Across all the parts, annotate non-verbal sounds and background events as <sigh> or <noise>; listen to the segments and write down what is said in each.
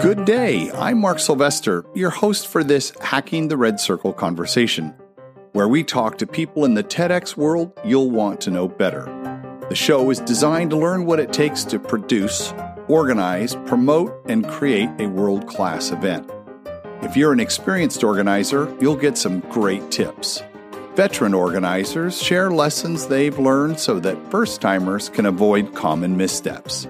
Good day. I'm Mark Sylvester, your host for this Hacking the Red Circle conversation, where we talk to people in the TEDx world you'll want to know better. The show is designed to learn what it takes to produce, organize, promote, and create a world class event. If you're an experienced organizer, you'll get some great tips. Veteran organizers share lessons they've learned so that first timers can avoid common missteps.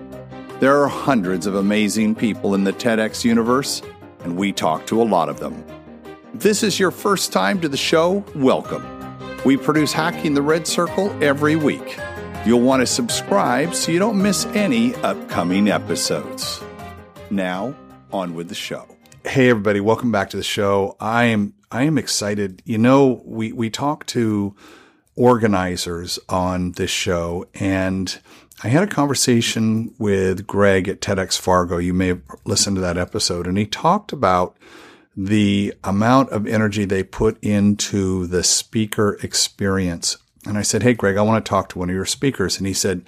There are hundreds of amazing people in the TEDx universe, and we talk to a lot of them. If this is your first time to the show, welcome. We produce Hacking the Red Circle every week. You'll want to subscribe so you don't miss any upcoming episodes. Now, on with the show. Hey everybody, welcome back to the show. I am I am excited. You know, we we talk to organizers on this show and I had a conversation with Greg at TEDx Fargo. You may have listened to that episode, and he talked about the amount of energy they put into the speaker experience. And I said, Hey, Greg, I want to talk to one of your speakers. And he said,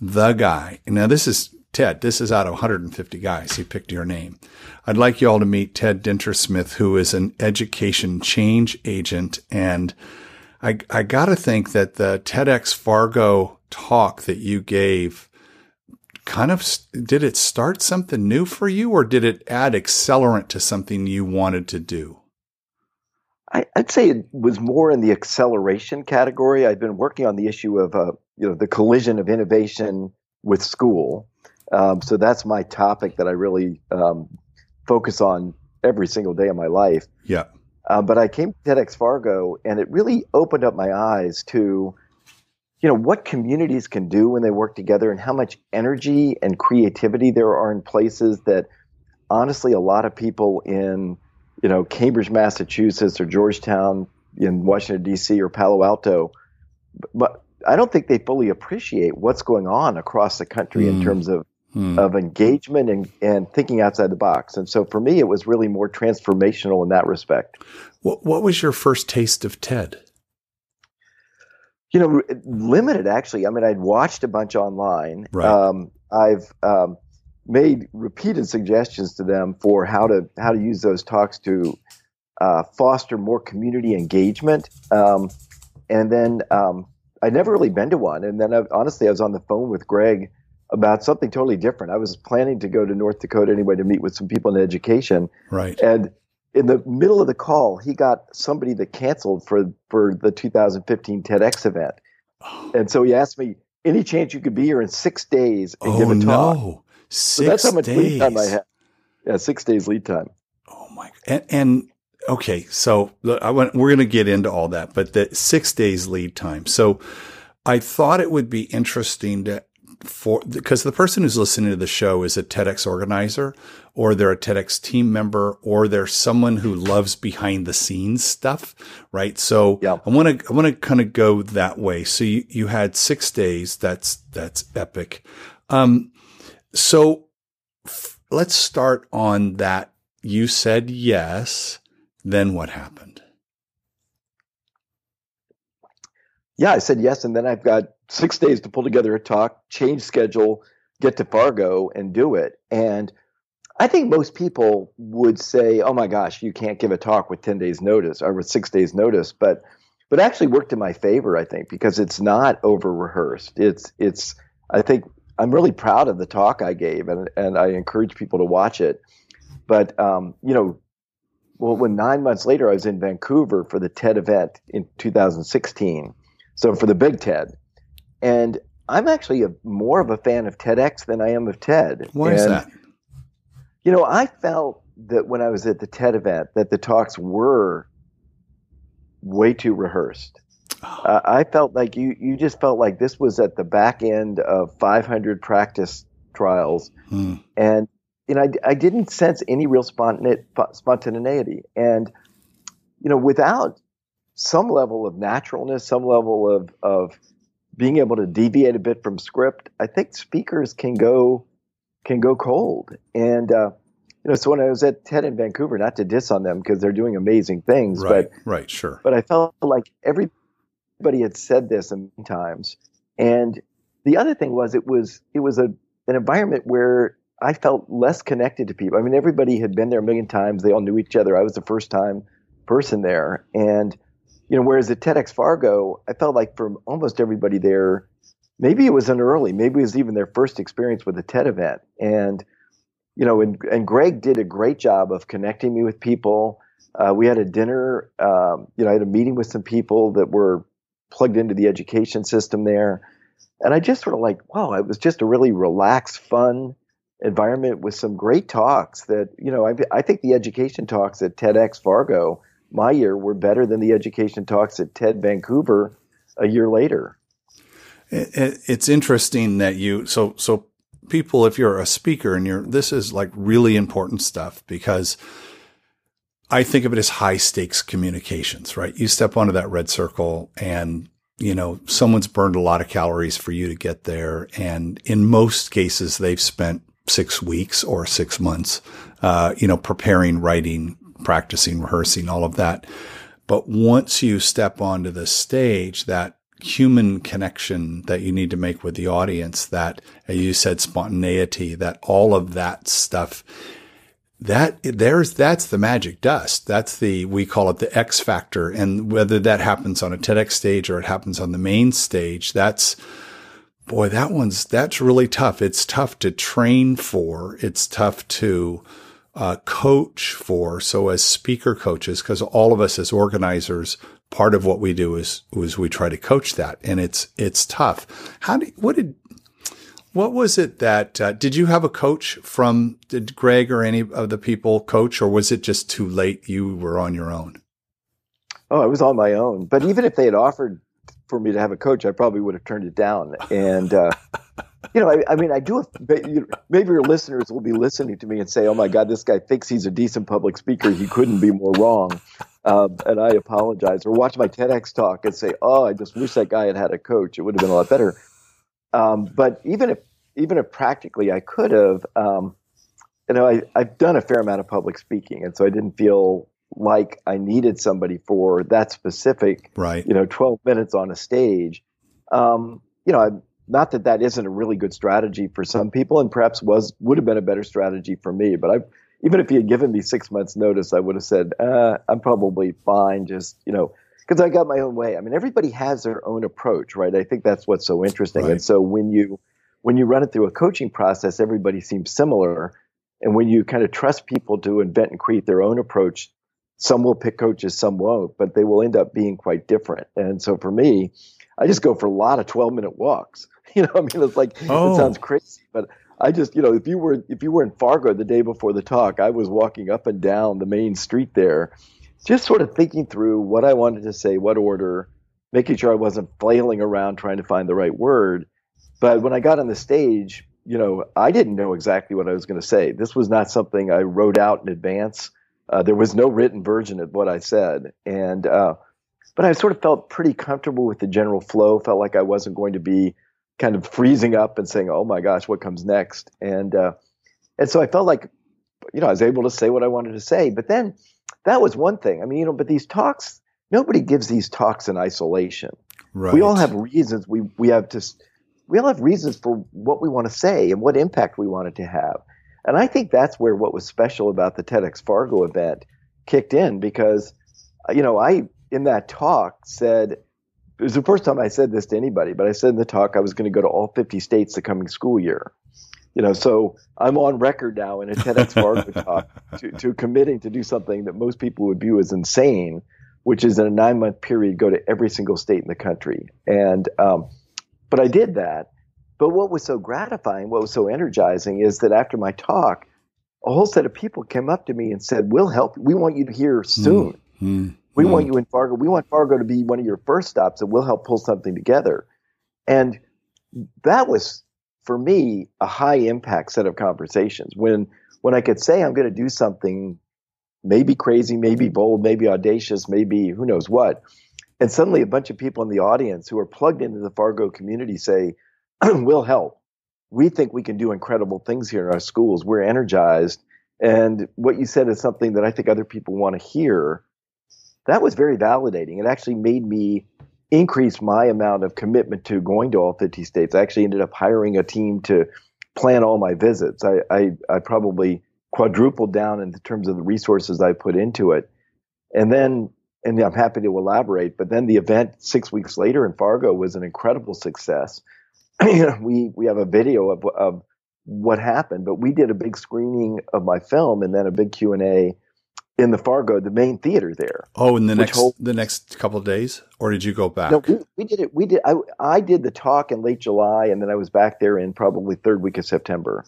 The guy. Now, this is Ted. This is out of 150 guys. He picked your name. I'd like you all to meet Ted Dintersmith, who is an education change agent. And I, I got to think that the TEDx Fargo talk that you gave kind of did it start something new for you or did it add accelerant to something you wanted to do? I, would say it was more in the acceleration category. I've been working on the issue of uh, you know the collision of innovation with school. Um, so that's my topic that I really um, focus on every single day of my life. Yeah. Uh, but I came to TEDx Fargo, and it really opened up my eyes to you know what communities can do when they work together and how much energy and creativity there are in places that honestly a lot of people in you know Cambridge Massachusetts or Georgetown in Washington D.C. or Palo Alto but I don't think they fully appreciate what's going on across the country mm. in terms of mm. of engagement and, and thinking outside the box. And so for me, it was really more transformational in that respect. What, what was your first taste of TED? you know, limited actually. I mean, I'd watched a bunch online. Right. Um, I've um, made repeated suggestions to them for how to how to use those talks to uh, foster more community engagement. Um, and then um, I'd never really been to one. And then I, honestly, I was on the phone with Greg about something totally different. I was planning to go to North Dakota anyway to meet with some people in education. Right. And in the middle of the call, he got somebody that canceled for for the 2015 TEDx event, oh. and so he asked me, "Any chance you could be here in six days and oh, give a talk?" No. Six so that's how much days. lead time I had. Yeah, six days lead time. Oh my! And, and okay, so I went, we're going to get into all that, but the six days lead time. So I thought it would be interesting to for because the person who's listening to the show is a TEDx organizer or they're a TEDx team member or they're someone who loves behind the scenes stuff, right? So yeah. I want to I want to kind of go that way. So you you had 6 days. That's that's epic. Um so f- let's start on that you said yes, then what happened? Yeah, I said yes and then I've got six days to pull together a talk, change schedule, get to Fargo and do it. And I think most people would say, "Oh my gosh, you can't give a talk with 10 days notice or with 6 days notice." But but actually worked in my favor, I think, because it's not over rehearsed. It's it's I think I'm really proud of the talk I gave and and I encourage people to watch it. But um, you know, well, when nine months later I was in Vancouver for the TED event in 2016, so for the big TED, and I'm actually a, more of a fan of TEDx than I am of TED. Why and, is that? You know, I felt that when I was at the TED event that the talks were way too rehearsed. Oh. Uh, I felt like you you just felt like this was at the back end of 500 practice trials, hmm. and you know I, I didn't sense any real spontaneity, and you know without some level of naturalness, some level of of being able to deviate a bit from script, I think speakers can go can go cold. And uh, you know, so when I was at TED in Vancouver, not to diss on them because they're doing amazing things, right, but right, sure. But I felt like everybody had said this a million times, and the other thing was it was it was a an environment where I felt less connected to people. I mean, everybody had been there a million times. They all knew each other. I was the first time person there, and you know, whereas at TEDx Fargo, I felt like for almost everybody there, maybe it was an early, maybe it was even their first experience with a TED event, and you know, and, and Greg did a great job of connecting me with people. Uh, we had a dinner. Um, you know, I had a meeting with some people that were plugged into the education system there, and I just sort of like, wow, it was just a really relaxed, fun environment with some great talks. That you know, I, I think the education talks at TEDx Fargo my year were better than the education talks at TED Vancouver a year later. It's interesting that you so so people if you're a speaker and you're this is like really important stuff because I think of it as high stakes communications, right? You step onto that red circle and you know, someone's burned a lot of calories for you to get there. And in most cases, they've spent six weeks or six months, uh, you know, preparing, writing, practicing, rehearsing, all of that. But once you step onto the stage, that human connection that you need to make with the audience, that, as you said, spontaneity, that all of that stuff that there's that's the magic dust. That's the we call it the X factor, and whether that happens on a TEDx stage or it happens on the main stage, that's boy, that one's that's really tough. It's tough to train for. It's tough to uh, coach for. So as speaker coaches, because all of us as organizers, part of what we do is is we try to coach that, and it's it's tough. How did what did what was it that uh, did you have a coach from did Greg or any of the people coach, or was it just too late? You were on your own. Oh, I was on my own. But even if they had offered for me to have a coach, I probably would have turned it down. And uh, <laughs> you know, I, I, mean, I do. Maybe your listeners will be listening to me and say, "Oh my God, this guy thinks he's a decent public speaker. He couldn't be more wrong." Um, and I apologize. Or watch my TEDx talk and say, "Oh, I just wish that guy had had a coach. It would have been a lot better." Um, but even if even if practically I could have, um, you know, I, I've done a fair amount of public speaking, and so I didn't feel like I needed somebody for that specific, right? You know, twelve minutes on a stage. Um, you know, I, not that that isn't a really good strategy for some people, and perhaps was would have been a better strategy for me. But I, even if he had given me six months' notice, I would have said, uh, "I'm probably fine." Just you know, because I got my own way. I mean, everybody has their own approach, right? I think that's what's so interesting. Right. And so when you when you run it through a coaching process, everybody seems similar. And when you kind of trust people to invent and create their own approach, some will pick coaches, some won't, but they will end up being quite different. And so for me, I just go for a lot of 12 minute walks. <laughs> You know, I mean, it's like, oh. it sounds crazy, but I just, you know, if you were, if you were in Fargo the day before the talk, I was walking up and down the main street there just sort of thinking through what I wanted to say, what order, making sure I wasn't flailing around trying to find the right word. But when I got on the stage, you know, I didn't know exactly what I was going to say. This was not something I wrote out in advance. Uh, there was no written version of what I said, and uh, but I sort of felt pretty comfortable with the general flow. Felt like I wasn't going to be kind of freezing up and saying, "Oh my gosh, what comes next?" And uh, and so I felt like, you know, I was able to say what I wanted to say. But then that was one thing. I mean, you know, but these talks, nobody gives these talks in isolation. Right. We all have reasons. We we have to. We all have reasons for what we want to say and what impact we want it to have. And I think that's where what was special about the TEDx Fargo event kicked in because, you know, I in that talk said it was the first time I said this to anybody, but I said in the talk I was going to go to all 50 states the coming school year you know, so I'm on record now in a TEDx talk to, to committing to do something that most people would view as insane, which is in a nine month period go to every single state in the country. And um, but I did that. But what was so gratifying, what was so energizing, is that after my talk, a whole set of people came up to me and said, "We'll help. We want you to hear soon. Mm-hmm. We mm-hmm. want you in Fargo. We want Fargo to be one of your first stops, and we'll help pull something together." And that was for me a high impact set of conversations when when I could say I'm going to do something maybe crazy, maybe bold, maybe audacious, maybe who knows what. And suddenly a bunch of people in the audience who are plugged into the Fargo community say, <clears throat> We'll help. We think we can do incredible things here in our schools. We're energized. And what you said is something that I think other people want to hear. That was very validating. It actually made me increase my amount of commitment to going to all 50 states. I actually ended up hiring a team to plan all my visits. I, I, I probably quadrupled down in terms of the resources I put into it. And then, and I'm happy to elaborate, but then the event six weeks later in Fargo was an incredible success. <clears throat> we, we have a video of, of what happened, but we did a big screening of my film and then a big Q and A in the Fargo, the main theater there. Oh, in the next the next couple of days, or did you go back? No, we, we did it. We did. I I did the talk in late July, and then I was back there in probably third week of September.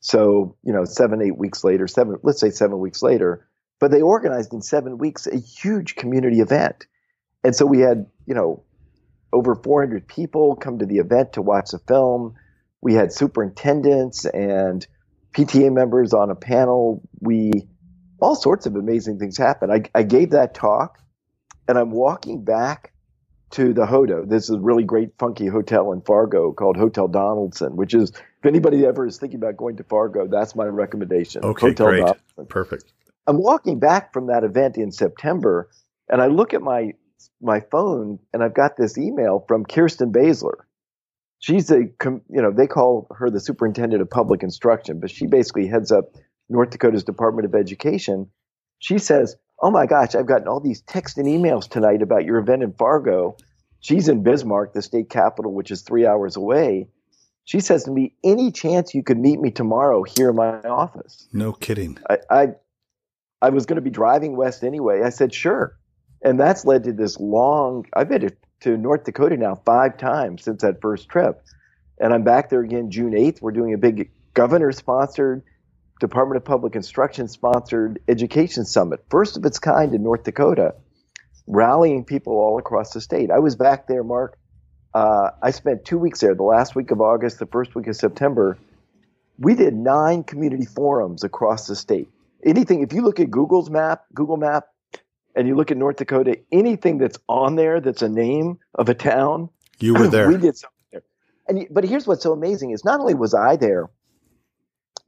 So you know, seven eight weeks later, seven let's say seven weeks later. But they organized in seven weeks a huge community event, and so we had you know over 400 people come to the event to watch the film. We had superintendents and PTA members on a panel. We all sorts of amazing things happened. I, I gave that talk, and I'm walking back to the Hodo. This is a really great, funky hotel in Fargo called Hotel Donaldson, which is if anybody ever is thinking about going to Fargo, that's my recommendation. Okay, hotel great, Donaldson. perfect. I'm walking back from that event in September, and I look at my my phone, and I've got this email from Kirsten Baesler. She's a, you know, they call her the superintendent of public instruction, but she basically heads up North Dakota's Department of Education. She says, Oh my gosh, I've gotten all these texts and emails tonight about your event in Fargo. She's in Bismarck, the state capital, which is three hours away. She says to me, Any chance you could meet me tomorrow here in my office? No kidding. I, I, I was going to be driving west anyway. I said, Sure. And that's led to this long, I've been to, to North Dakota now five times since that first trip. And I'm back there again June 8th. We're doing a big governor sponsored Department of Public Instruction sponsored education summit, first of its kind in North Dakota, rallying people all across the state. I was back there, Mark. Uh, I spent two weeks there, the last week of August, the first week of September. We did nine community forums across the state. Anything, if you look at Google's map, Google Map, and you look at North Dakota, anything that's on there that's a name of a town, you were <clears throat> there. we did something there. And but here's what's so amazing is not only was I there,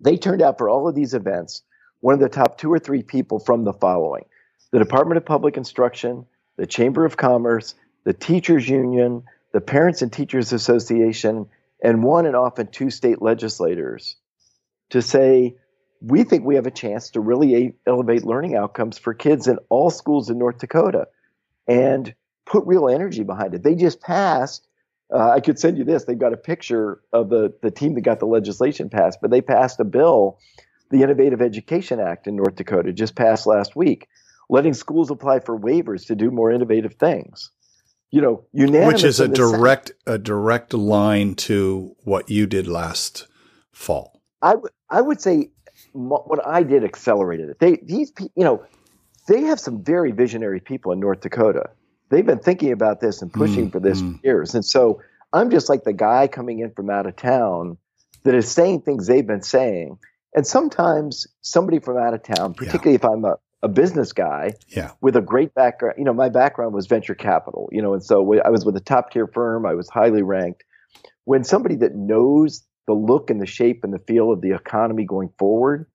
they turned out for all of these events one of the top two or three people from the following the Department of Public Instruction, the Chamber of Commerce, the Teachers Union, the Parents and Teachers Association, and one and often two state legislators to say, we think we have a chance to really elevate learning outcomes for kids in all schools in North Dakota and put real energy behind it. They just passed uh, I could send you this. They've got a picture of the, the team that got the legislation passed, but they passed a bill, the Innovative Education Act in North Dakota, just passed last week, letting schools apply for waivers to do more innovative things. You know, unanimous. Which is a direct a direct line to what you did last fall. I, w- I would say what I did accelerated it. They these you know they have some very visionary people in North Dakota they've been thinking about this and pushing mm, for this mm. for years. And so I'm just like the guy coming in from out of town that is saying things they've been saying. And sometimes somebody from out of town, particularly yeah. if I'm a, a business guy yeah. with a great background, you know, my background was venture capital, you know, and so I was with a top tier firm, I was highly ranked. When somebody that knows the look and the shape and the feel of the economy going forward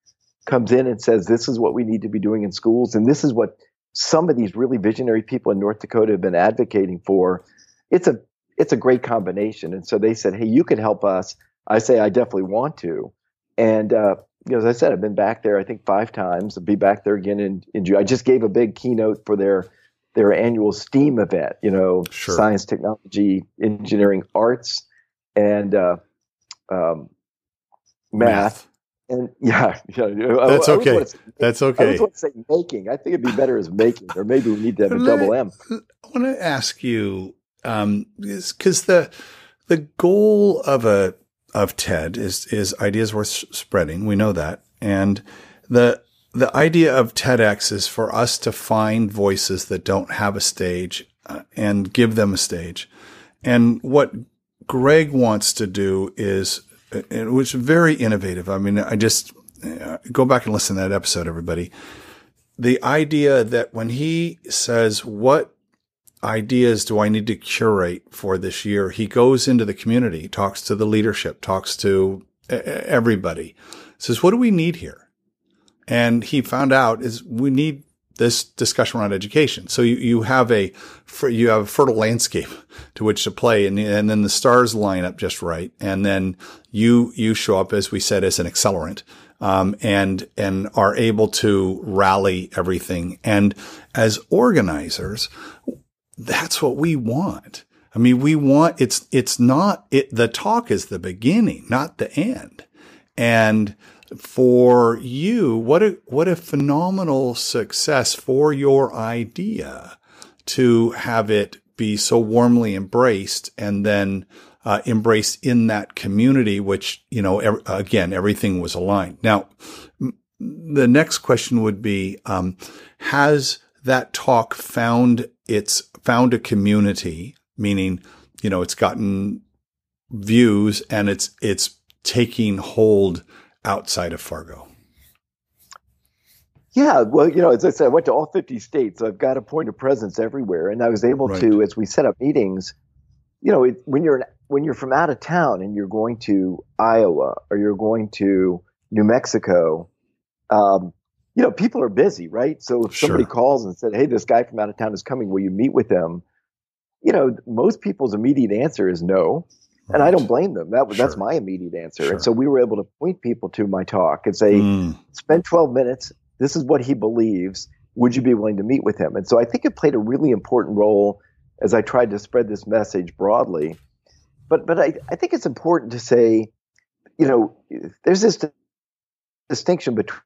comes in and says, this is what we need to be doing in schools, and this is what some of these really visionary people in North Dakota have been advocating for. It's a it's a great combination. And so they said, "Hey, you can help us." I say, "I definitely want to." And uh, you know, as I said, I've been back there I think five times. I'll be back there again in in June. I just gave a big keynote for their their annual STEAM event. You know, sure. science, technology, engineering, arts, and uh, um, math. math. And <laughs> yeah, yeah that's I, okay. I that's okay. I want to say making. I think it'd be better as making, or maybe we need to have a double M. I want to ask you, um, because the the goal of a of TED is is ideas worth spreading. We know that, and the the idea of TEDx is for us to find voices that don't have a stage uh, and give them a stage. And what Greg wants to do is it was very innovative. I mean, I just uh, go back and listen to that episode, everybody. The idea that when he says, what ideas do I need to curate for this year? He goes into the community, talks to the leadership, talks to everybody, says, what do we need here? And he found out is we need this discussion around education. So you, you have a you have a fertile landscape <laughs> to which to play, and and then the stars line up just right, and then you you show up as we said as an accelerant. Um, and and are able to rally everything. And as organizers, that's what we want. I mean, we want it's it's not it. The talk is the beginning, not the end. And for you, what a, what a phenomenal success for your idea to have it be so warmly embraced and then uh, embraced in that community, which, you know, again, everything was aligned. Now, the next question would be, um, has that talk found its, found a community, meaning, you know, it's gotten views and it's, it's taking hold outside of Fargo? Yeah, well, you know, as I said, I went to all 50 states. So I've got a point of presence everywhere, and I was able right. to, as we set up meetings, you know, it, when you're when you're from out of town and you're going to Iowa or you're going to New Mexico, um, you know, people are busy, right? So if somebody sure. calls and said, "Hey, this guy from out of town is coming. Will you meet with them?" You know, most people's immediate answer is no. And I don't blame them. That sure. that's my immediate answer. Sure. And so we were able to point people to my talk and say, mm. spend 12 minutes. This is what he believes. Would you be willing to meet with him? And so I think it played a really important role as I tried to spread this message broadly. But but I, I think it's important to say, you know, there's this distinction between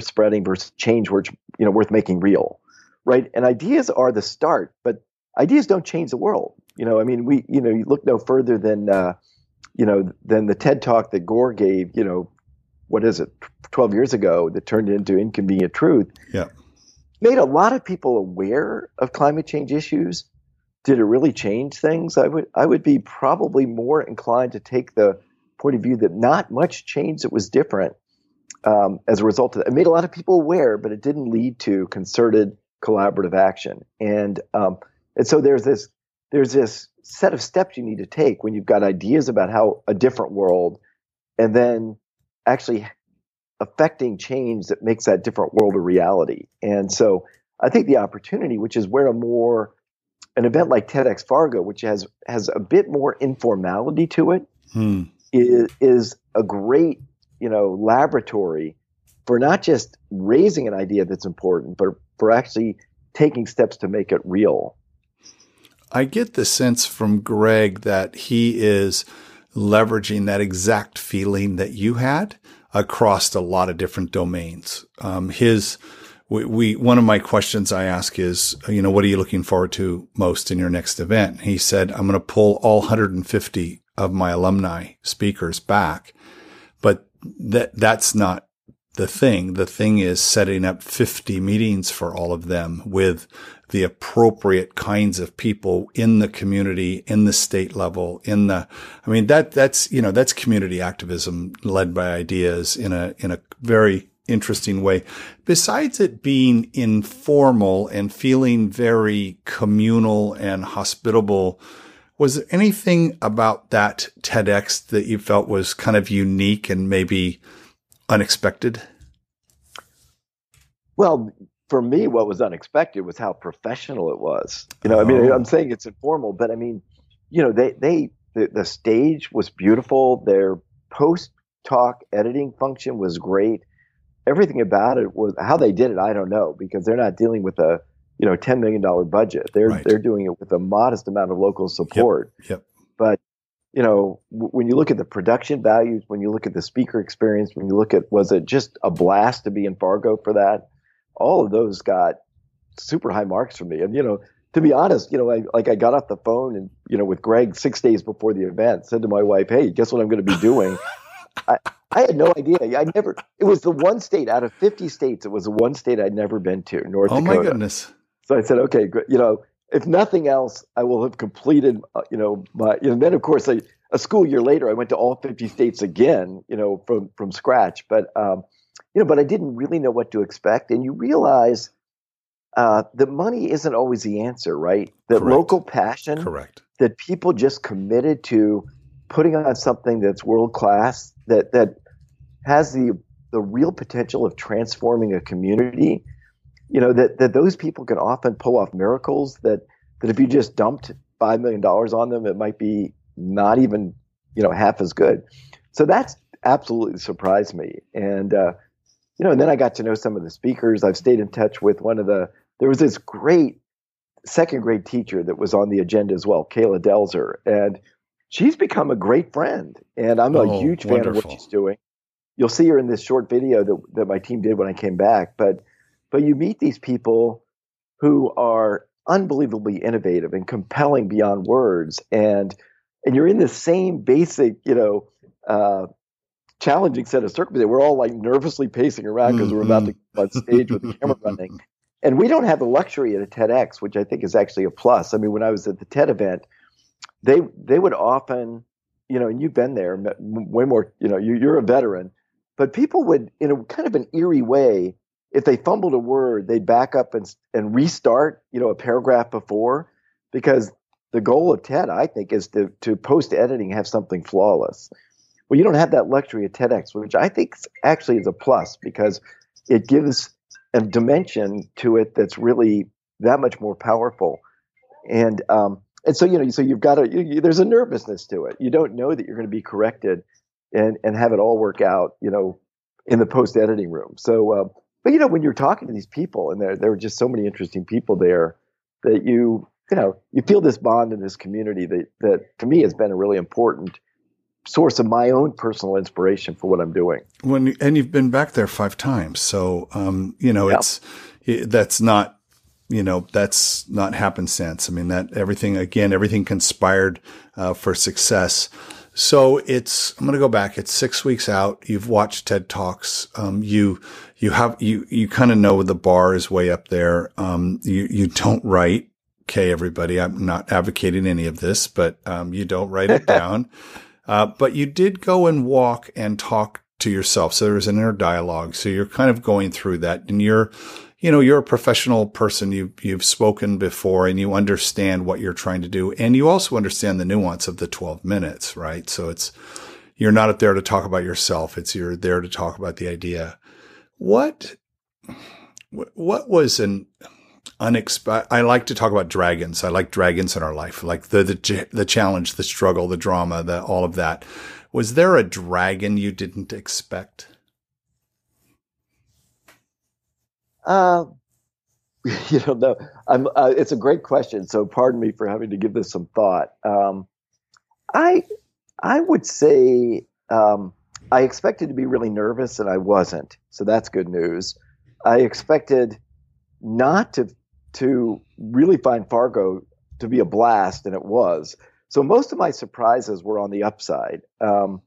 spreading versus change worth you know worth making real, right? And ideas are the start, but ideas don't change the world. You know, I mean, we, you know, you look no further than, uh, you know, than the TED talk that Gore gave, you know, what is it, 12 years ago that turned into Inconvenient Truth. Yeah. Made a lot of people aware of climate change issues. Did it really change things? I would, I would be probably more inclined to take the point of view that not much changed that was different um, as a result of that. It made a lot of people aware, but it didn't lead to concerted collaborative action. And um, and so there's this there's this set of steps you need to take when you've got ideas about how a different world and then actually affecting change that makes that different world a reality. And so I think the opportunity, which is where a more an event like TEDx Fargo, which has has a bit more informality to it, hmm. is, is a great you know laboratory for not just raising an idea that's important, but for actually taking steps to make it real. I get the sense from Greg that he is leveraging that exact feeling that you had across a lot of different domains. Um, his, we, we, one of my questions I ask is, you know, what are you looking forward to most in your next event? He said, I'm going to pull all 150 of my alumni speakers back, but that, that's not the thing. The thing is setting up 50 meetings for all of them with the appropriate kinds of people in the community, in the state level, in the, I mean, that, that's, you know, that's community activism led by ideas in a, in a very interesting way. Besides it being informal and feeling very communal and hospitable, was there anything about that TEDx that you felt was kind of unique and maybe unexpected? Well, for me, what was unexpected was how professional it was. You know, oh. I mean, I'm oh. saying it's informal, but I mean, you know, they they the, the stage was beautiful. Their post talk editing function was great. Everything about it was how they did it. I don't know because they're not dealing with a you know ten million dollar budget. They're right. they're doing it with a modest amount of local support. Yep. yep. But you know, w- when you look at the production values, when you look at the speaker experience, when you look at was it just a blast to be in Fargo for that? All of those got super high marks for me. And you know, to be honest, you know, I, like I got off the phone and you know with Greg six days before the event, said to my wife, "Hey, guess what I'm going to be doing?" <laughs> I, I had no idea. I never. It was the one state out of 50 states. It was the one state I'd never been to, North oh Dakota. Oh my goodness! So I said, "Okay. You know, if nothing else, I will have completed. Uh, you know, my. You know, then of course, I, a school year later, I went to all 50 states again. You know, from from scratch. But um, you know, but I didn't really know what to expect. And you realize uh, that money isn't always the answer, right? That Correct. local passion, Correct. That people just committed to putting on something that's world class, that that has the the real potential of transforming a community. you know that that those people can often pull off miracles that that if you just dumped five million dollars on them, it might be not even you know half as good. So that's absolutely surprised me, and uh, you know, and then I got to know some of the speakers. I've stayed in touch with one of the. There was this great second grade teacher that was on the agenda as well, Kayla Delzer, and she's become a great friend. And I'm a oh, huge fan wonderful. of what she's doing. You'll see her in this short video that that my team did when I came back, but but you meet these people who are unbelievably innovative and compelling beyond words and and you're in the same basic you know uh, challenging set of circumstances we're all like nervously pacing around because mm-hmm. we're about to mm-hmm. on stage with the camera <laughs> running and we don't have the luxury at a TEDx which I think is actually a plus I mean when I was at the TED event they they would often you know and you've been there way more you know you, you're a veteran but people would in a kind of an eerie way if they fumbled a word, they'd back up and and restart, you know, a paragraph before, because the goal of TED, I think, is to to post editing have something flawless. Well, you don't have that luxury at TEDx, which I think actually is a plus because it gives a dimension to it that's really that much more powerful. And um, and so you know, so you've got to you, you, there's a nervousness to it. You don't know that you're going to be corrected and and have it all work out, you know, in the post editing room. So. Uh, but you know, when you're talking to these people, and there there are just so many interesting people there, that you you know you feel this bond in this community that that to me has been a really important source of my own personal inspiration for what I'm doing. When and you've been back there five times, so um, you know it's it, that's not you know that's not happenstance. I mean that everything again, everything conspired uh, for success. So it's, I'm going to go back. It's six weeks out. You've watched TED Talks. Um, you, you have, you, you kind of know the bar is way up there. Um, you, you don't write. Okay, everybody. I'm not advocating any of this, but, um, you don't write it <laughs> down. Uh, but you did go and walk and talk to yourself. So there's an inner dialogue. So you're kind of going through that and you're, you know, you're a professional person. You, you've spoken before and you understand what you're trying to do. And you also understand the nuance of the 12 minutes, right? So it's, you're not there to talk about yourself. It's you're there to talk about the idea. What, what was an unexpected? I like to talk about dragons. I like dragons in our life, like the, the, the challenge, the struggle, the drama, the, all of that. Was there a dragon you didn't expect? Uh, <laughs> you don't know. Uh, it's a great question. So pardon me for having to give this some thought. Um, I I would say um, I expected to be really nervous and I wasn't. So that's good news. I expected not to to really find Fargo to be a blast, and it was. So most of my surprises were on the upside. Um,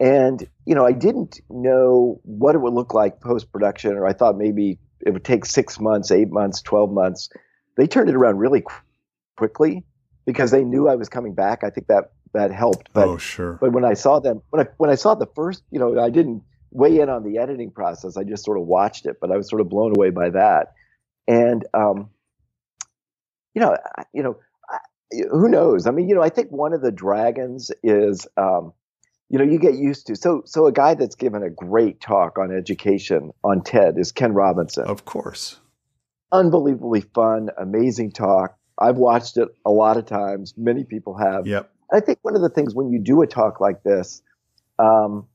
and you know, I didn't know what it would look like post production, or I thought maybe it would take six months, eight months, 12 months. They turned it around really qu- quickly because they knew I was coming back. I think that that helped. But, oh, sure. But when I saw them, when I when I saw the first, you know, I didn't weigh in on the editing process. I just sort of watched it, but I was sort of blown away by that. And um, you know, you know, who knows? I mean, you know, I think one of the dragons is um, you know you get used to so so a guy that's given a great talk on education on ted is ken robinson. Of course. Unbelievably fun amazing talk. I've watched it a lot of times. Many people have. Yep. I think one of the things when you do a talk like this um,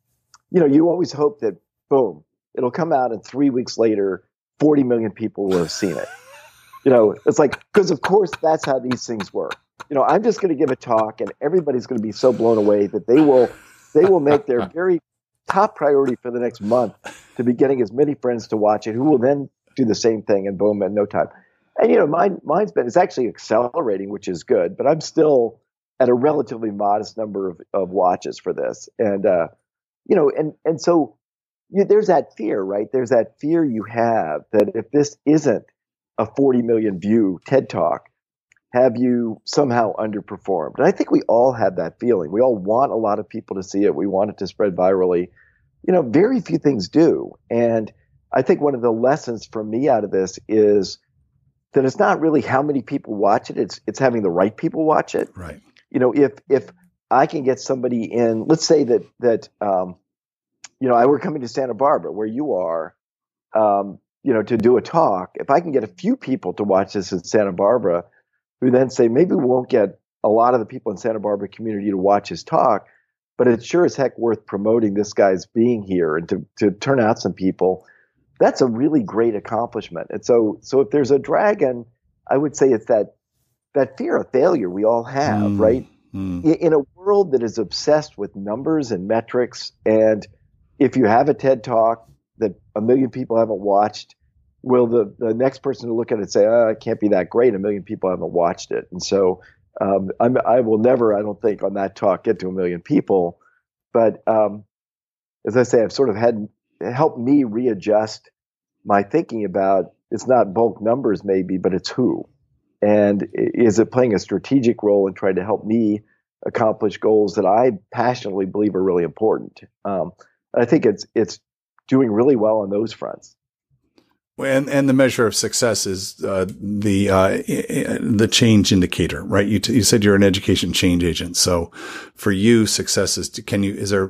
you know you always hope that boom it'll come out and three weeks later 40 million people will have seen it you know it's like because of course that's how these things work you know i'm just going to give a talk and everybody's going to be so blown away that they will they will make their <laughs> very top priority for the next month to be getting as many friends to watch it who will then do the same thing and boom in no time. And you know, mine mine's been it's actually accelerating, which is good, but I'm still at a relatively modest number of, of watches for this. And uh, you know, and and so you, there's that fear, right? There's that fear you have that if this isn't a 40 million view TED talk, have you somehow underperformed? And I think we all have that feeling. We all want a lot of people to see it. We want it to spread virally. You know, very few things do. And I think one of the lessons for me out of this is that it's not really how many people watch it. It's it's having the right people watch it. Right. You know, if if I can get somebody in, let's say that that um, you know, I were coming to Santa Barbara where you are, um, you know, to do a talk, if I can get a few people to watch this in Santa Barbara, who then say maybe we won't get a lot of the people in Santa Barbara community to watch his talk, but it's sure as heck worth promoting this guy's being here and to to turn out some people. That's a really great accomplishment. And so so if there's a dragon, I would say it's that that fear of failure we all have, mm, right? Mm. In a world that is obsessed with numbers and metrics, and if you have a TED talk that a million people haven't watched, will the, the next person to look at it say, oh, it can't be that great? A million people haven't watched it. And so um, i will never, I don't think, on that talk get to a million people. But um, as I say, I've sort of had helped me readjust my thinking about it's not bulk numbers, maybe, but it's who. And is it playing a strategic role in trying to help me accomplish goals that I passionately believe are really important? Um, I think it's it's doing really well on those fronts. And and the measure of success is uh, the uh, the change indicator, right? You t- you said you're an education change agent, so for you, success is to, can you is there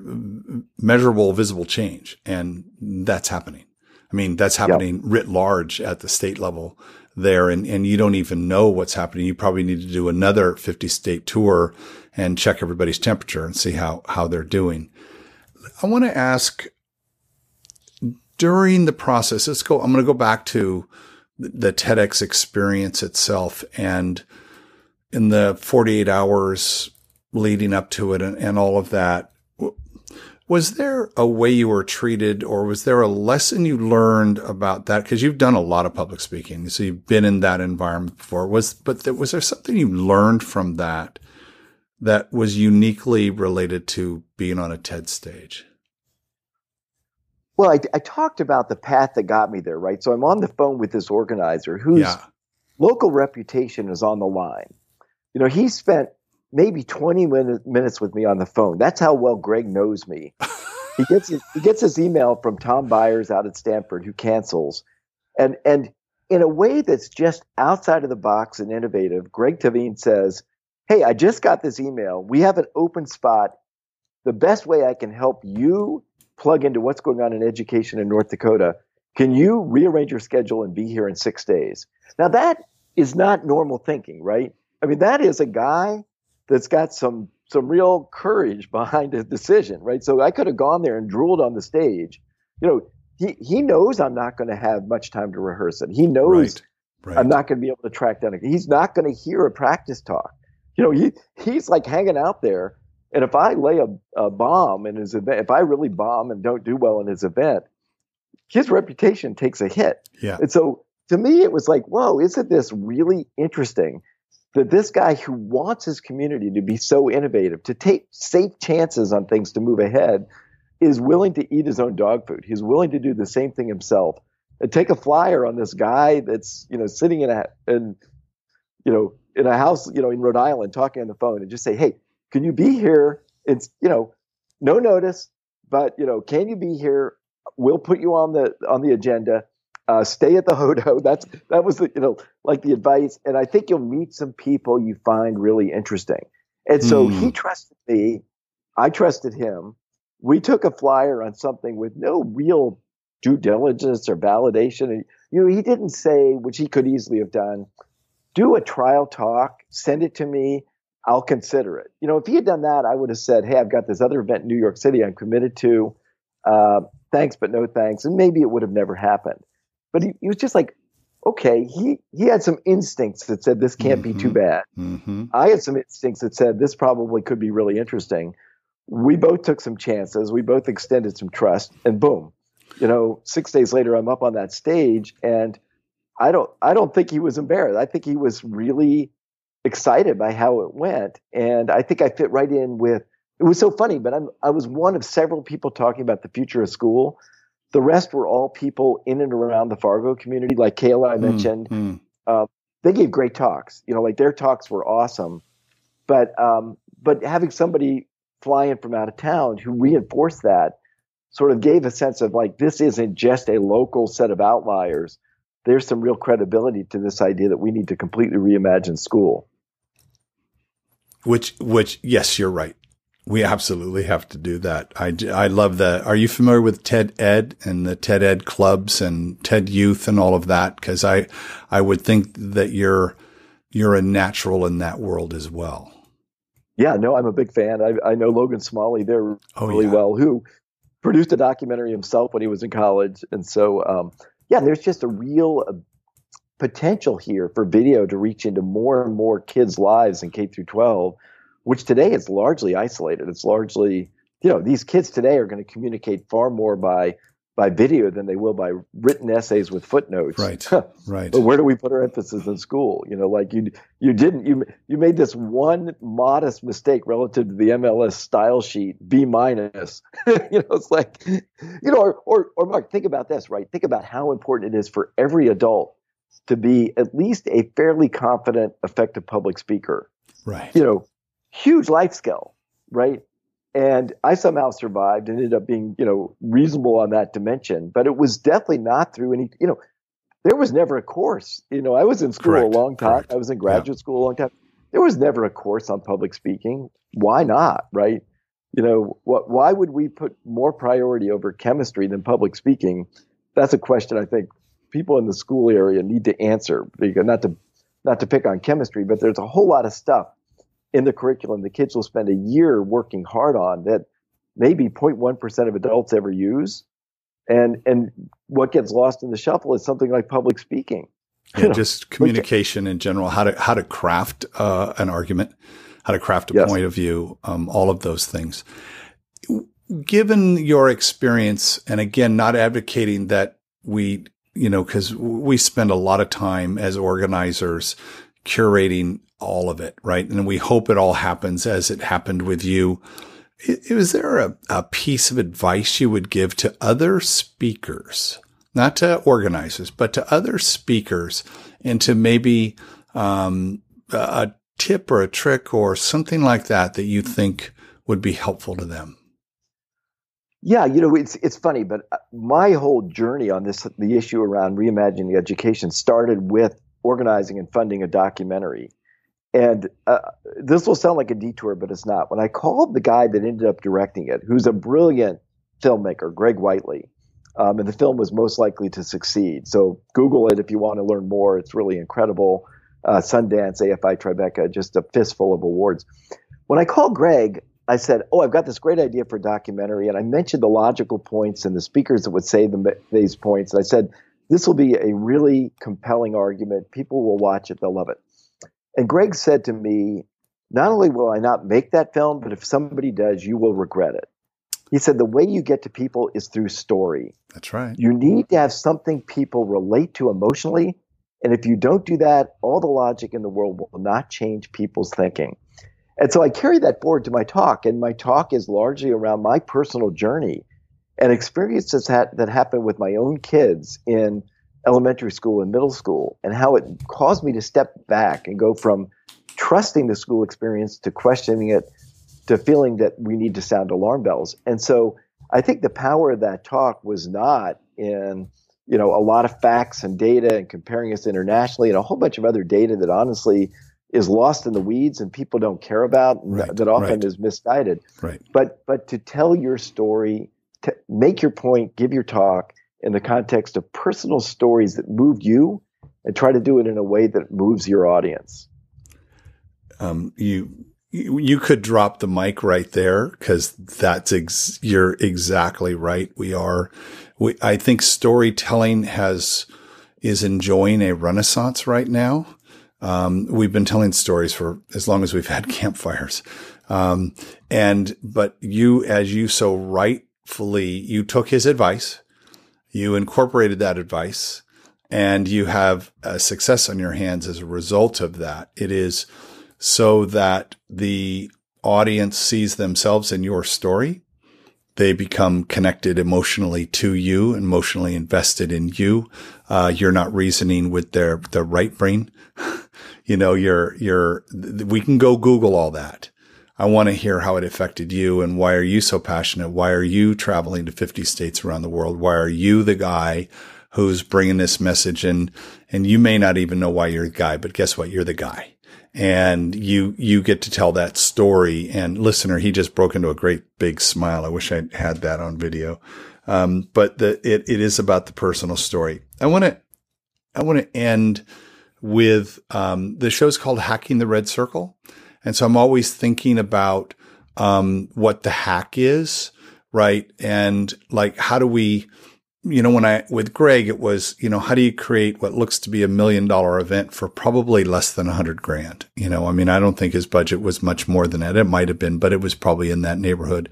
measurable, visible change, and that's happening. I mean, that's happening yep. writ large at the state level there, and and you don't even know what's happening. You probably need to do another 50 state tour and check everybody's temperature and see how how they're doing. I want to ask during the process, let's go, I'm going to go back to the TEDx experience itself and in the 48 hours leading up to it and, and all of that. Was there a way you were treated or was there a lesson you learned about that? Cause you've done a lot of public speaking. So you've been in that environment before. Was, but there, was there something you learned from that that was uniquely related to being on a TED stage? Well, I, I, talked about the path that got me there, right? So I'm on the phone with this organizer whose yeah. local reputation is on the line. You know, he spent maybe 20 minute, minutes with me on the phone. That's how well Greg knows me. <laughs> he gets his, he gets his email from Tom Byers out at Stanford who cancels, and and in a way that's just outside of the box and innovative. Greg Tehven says, "Hey, I just got this email. We have an open spot. The best way I can help you plug into what's going on in education in North Dakota. Can you rearrange your schedule and be here in six days? Now, that is not normal thinking, right? I mean, that is a guy that's got some some real courage <laughs> behind his decision, right? So I could have gone there and drooled on the stage. You know, he he knows I'm not going to have much time to rehearse it. He knows right, right. I'm not going to be able to track down. He's not going to hear a practice talk. You know, he he's like hanging out there and if I lay a, a bomb in his event, if I really bomb and don't do well in his event, his reputation takes a hit. Yeah. And so to me, it was like, whoa, isn't this really interesting that this guy who wants his community to be so innovative, to take safe chances on things to move ahead, is willing to eat his own dog food. He's willing to do the same thing himself and take a flyer on this guy that's, you know, sitting in a, in, you know, in a house, you know, in Rhode Island talking on the phone and just say, hey, can you be here? It's you know, no notice, but you know, can you be here? We'll put you on the on the agenda. Uh, stay at the <laughs> Hodo. That's that was the you know like the advice, and I think you'll meet some people you find really interesting. And so mm. he hmm. trusted me. I trusted him. We took a flyer on something with no real due diligence or validation. And, you know, he didn't say, which he could easily have done, do a trial talk, send it to me. I'll consider it. You know, if he had done that, I would have said, Hey, I've got this other event in New York City I'm committed to. Uh, thanks, but no thanks. And maybe it would have never happened. But he, he, was just like, okay, he, he had some instincts that said this can't mm-hmm. be too mm-hmm. bad. Mm-hmm. I had some instincts that said this probably could be really interesting. We both took some chances. We both extended some trust, and boom, you know, six days later, I'm up on that stage, and I don't, I don't think he was embarrassed. I think he was really excited by how it went. And I think I fit right in with it was so funny, but I'm, I was one of several people talking about the future of school. The rest were all people in and around the Fargo community, like Kayla I hmm, mentioned. Mm, mm. they gave great talks. You know, like their talks were awesome. But um, but having somebody fly in from out of town who reinforced that sort of gave a sense of like this isn't just a local set of outliers. There's some real credibility to this idea that we need to completely reimagine school. Which, which, yes, you're right. We absolutely have to do that. I, I love that. Are you familiar with TED Ed and the TED Ed clubs and TED Youth and all of that? Because I, I would think that you're you're a natural in that world as well. Yeah, no, I'm a big fan. I, I know Logan Smalley there oh, really yeah. well, who produced a documentary himself when he was in college, and so um, yeah, there's just a real uh, potential here for video to reach into more and more kids' lives in K through 12 which today is largely isolated. It's largely, you know, these kids today are going to communicate far more by by video than they will by written essays with footnotes. Right. <laughs> right. But where do we put our emphasis in school? You know, like you you didn't you you made this one modest mistake relative to the MLS style sheet, B minus. <laughs> you know, it's like you know, or, or or Mark, think about this, right? Think about how important it is for every adult to be at least a fairly confident, effective public speaker. Right. You know, huge life skill, right? And I somehow survived and ended up being, you know, reasonable on that dimension. But it was definitely not through any, you know, there was never a course. You know, I was in school Correct. a long time. Correct. I was in graduate yeah. school a long time. There was never a course on public speaking. Why not, right? You know, what? Why would we put more priority over chemistry than public speaking? That's a question I think people in the school area need to answer. Not to not to pick on chemistry, but there's a whole lot of stuff in the curriculum the kids will spend a year working hard on that maybe 0.1% of adults ever use. And, and what gets lost in the shuffle is something like public speaking. <laughs> Yeah, you know, just communication in general, how to, how to craft uh, an argument, how to craft a yes. point of view, um, all of those things. Given your experience, and again, not advocating that we, you know, because we spend a lot of time as organizers curating all of it, right? And we hope it all happens as it happened with you. Is there a, a piece of advice you would give to other speakers, not to organizers, but to other speakers and to maybe um, a tip or a trick or something like that that you think would be helpful to them? Yeah, you know, it's it's funny, but uh, my whole journey on this, the issue around reimagining education, started with organizing and funding a documentary and uh, this will sound like a detour, but it's not. When I called the guy that ended up directing it, who's a brilliant filmmaker, Greg Whiteley, um, and the film was most likely to succeed. So Google it if you want to learn more. It's really incredible. Uh, Sundance, AFI, Tribeca, just a fistful of awards. When I called Greg, I said, "Oh, I've got this great idea for a documentary," and I mentioned the logical points and the speakers that would say the, these points. And I said, "This will be a really compelling argument. People will watch it. They'll love it." And Greg said to me, not only will I not make that film, but if somebody does, you will regret it. He said, the way you get to people is through story. That's right. You need to have something people relate to emotionally. And if you don't do that, all the logic in the world will not change people's thinking. And so I carry that forward to my talk. And my talk is largely around my personal journey and experiences that, that happened with my own kids in elementary school and middle school and how it caused me to step back and go from trusting the school experience to questioning it to feeling that we need to sound alarm bells. And so I think the power of that talk was not in you know a lot of facts and data and comparing us internationally and a whole bunch of other data that honestly is lost in the weeds and people don't care about right, that often right. is misguided. Right. But but to tell your story, to make your point, give your talk, in the context of personal stories that moved you and try to do it in a way that moves your audience. Um, you you could drop the mic right there because that's ex- you're exactly right. We are. We, I think storytelling has is enjoying a renaissance right now. Um, we've been telling stories for as long as we've had <laughs> campfires. Um, and, but you, as you so rightfully, you took his advice you incorporated that advice and you have a success on your hands as a result of that. It is so that the audience sees themselves in your story. They become connected emotionally to you, emotionally invested in you. Uh, you're not reasoning with their, their right brain. <laughs> you know, you're, you're, we can go Google all that. I want to hear how it affected you and why are you so passionate? Why are you traveling to 50 states around the world? Why are you the guy who's bringing this message And, And you may not even know why you're the guy, but guess what? You're the guy. and you you get to tell that story. And listener, he just broke into a great big smile. I wish I had that on video. Um, but the it it is about the personal story. I want to I want to end with um, the show's called Hacking the Red Circle, and so I'm always thinking about um, what the hack is, right? And like how do we you know, when I, with Greg, it was, you know, how do you create what looks to be a million dollar event for probably less than a hundred grand? You know, I mean, I don't think his budget was much more than that. It might have been, but it was probably in that neighborhood.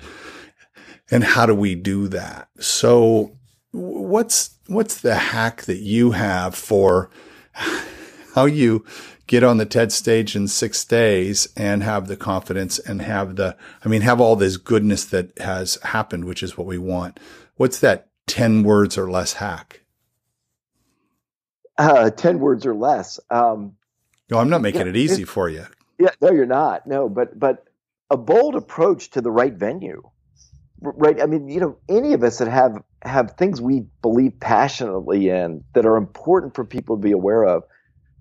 And how do we do that? So what's, what's the hack that you have for how you get on the TED stage in six days and have the confidence and have the, I mean, have all this goodness that has happened, which is what we want. What's that 10 words or less hack? Uh, 10 words or less. Um, no, I'm not making yeah, it easy for you. Yeah, no, you're not. No, but, but a bold approach to the right venue, right? I mean, you know, any of us that have, have things we believe passionately in that are important for people to be aware of,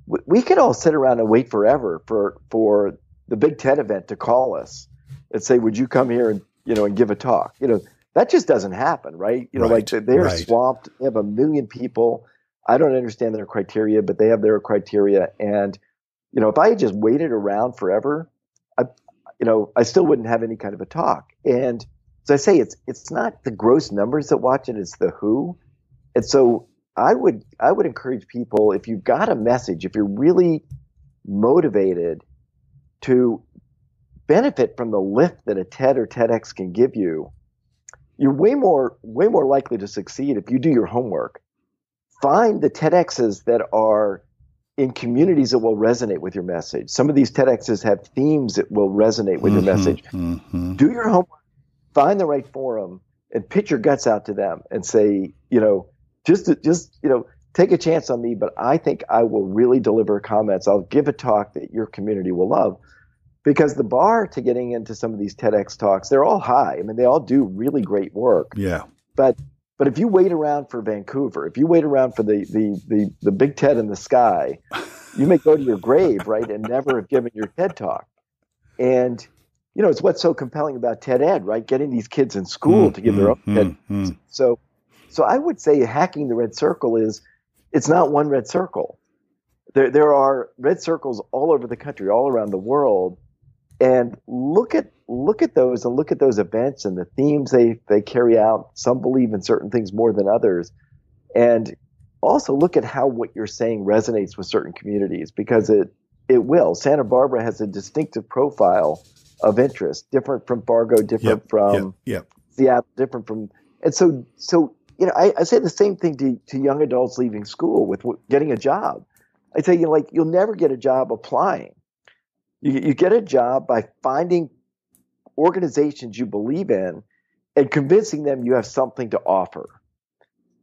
we, we could all sit around and wait forever for, for the big TED event to call us and say, would you come here and, you know, and give a talk? You know, that just doesn't happen, right? You know, right, like they're right. swamped. They have a million people. I don't understand their criteria, but they have their criteria. And you know, if I had just waited around forever, I, you know, I still wouldn't have any kind of a talk. And as I say, it's it's not the gross numbers that watch it; it's the who. And so I would I would encourage people if you've got a message, if you're really motivated to benefit from the lift that a TED or TEDx can give you, you're way more way more likely to succeed if you do your homework. Find the TEDx's that are in communities that will resonate with your message. Some of these TEDx's have themes that will resonate with mm-hmm, your message. Mm-hmm. Do your homework, find the right forum, and pitch your guts out to them and say, you know, just just you know, take a chance on me, but I think I will really deliver comments. I'll give a talk that your community will love because the bar to getting into some of these TEDx talks, they're all high. I mean, they all do really great work. Yeah. But but if you wait around for Vancouver, if you wait around for the the the, the big TED in the sky, you may go to your grave, right, and never have given your TED talk. And you know, it's what's so compelling about TED Ed, right? Getting these kids in school mm, to give mm, their own mm, TED. Mm. So so I would say hacking the red circle is it's not one red circle. There there are red circles all over the country, all around the world and look at look at those and look at those events and the themes they they carry out. Some believe in certain things more than others, and also look at how what you're saying resonates with certain communities because it it will. Santa Barbara has a distinctive profile of interest, different from Fargo, different yep, from yep, yep. Seattle, different from, and so so you know I, I say the same thing to to young adults leaving school with getting a job. I say you know, like you'll never get a job applying you, you get a job by finding organizations you believe in and convincing them you have something to offer.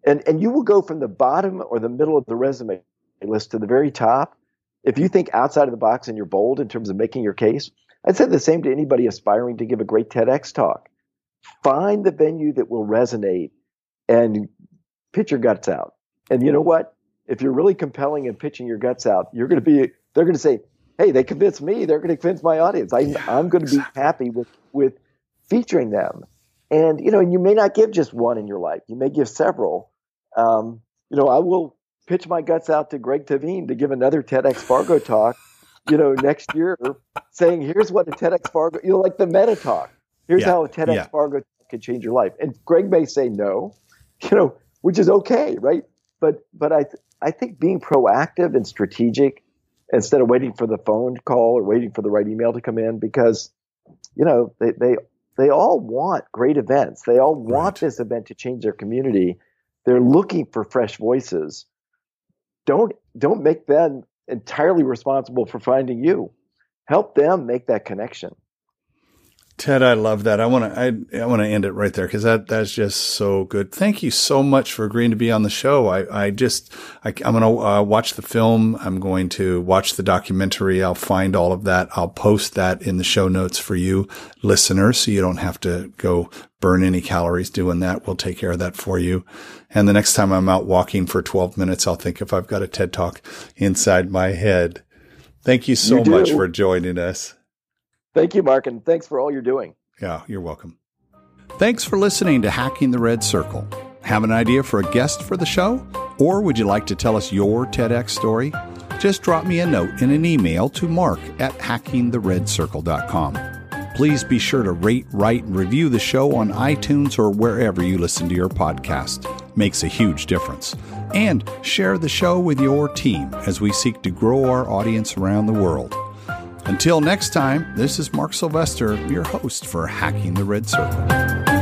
And, and you will go from the bottom or the middle of the resume list to the very top if you think outside of the box and you're bold in terms of making your case. I'd say the same to anybody aspiring to give a great TEDx talk. Find the venue that will resonate and pitch your guts out. And you know what? If you're really compelling and pitching your guts out, you're going to be, they're going to say, hey, they convinced me, they're going to convince my audience. I, yeah, I'm going to be happy with with featuring them. And you know, and you may not give just one in your life. You may give several. Um, you know, I will pitch my guts out to Greg Tehven to give another TEDx Fargo talk. You know, next year, saying here's what a TEDx Fargo, you know, like the meta talk. Here's yeah, how a TEDx yeah. Fargo could change your life. And Greg may say no, <laughs> you know, which is okay, right? But but I th- I think being proactive and strategic instead of waiting for the phone call or waiting for the right email to come in because you know they they they all want great events. They all want right. this event to change their community. They're looking for fresh voices. Don't don't make them entirely responsible for finding you. Help them make that connection Ted, I love that. I want to, I, I want to end it right there because that, that's just so good. Thank you so much for agreeing to be on the show. I, I just, I, am going to uh, watch the film. I'm going to watch the documentary. I'll find all of that. I'll post that in the show notes for you listeners. So you don't have to go burn any calories doing that. We'll take care of that for you. And the next time I'm out walking for 12 minutes, I'll think if I've got a TED talk inside my head. Thank you so You much for joining us. Thank you, Mark, and thanks for all you're doing. Yeah, you're welcome. Thanks for listening to Hacking the Red Circle. Have an idea for a guest for the show? Or would you like to tell us your TEDx story? Just drop me a note in an email to mark at hackingtheredcircle.com. Please be sure to rate, write, and review the show on iTunes or wherever you listen to your podcast. Makes a huge difference. And share the show with your team as we seek to grow our audience around the world. Until next time, this is Mark Sylvester, your host for Hacking the Red Circle.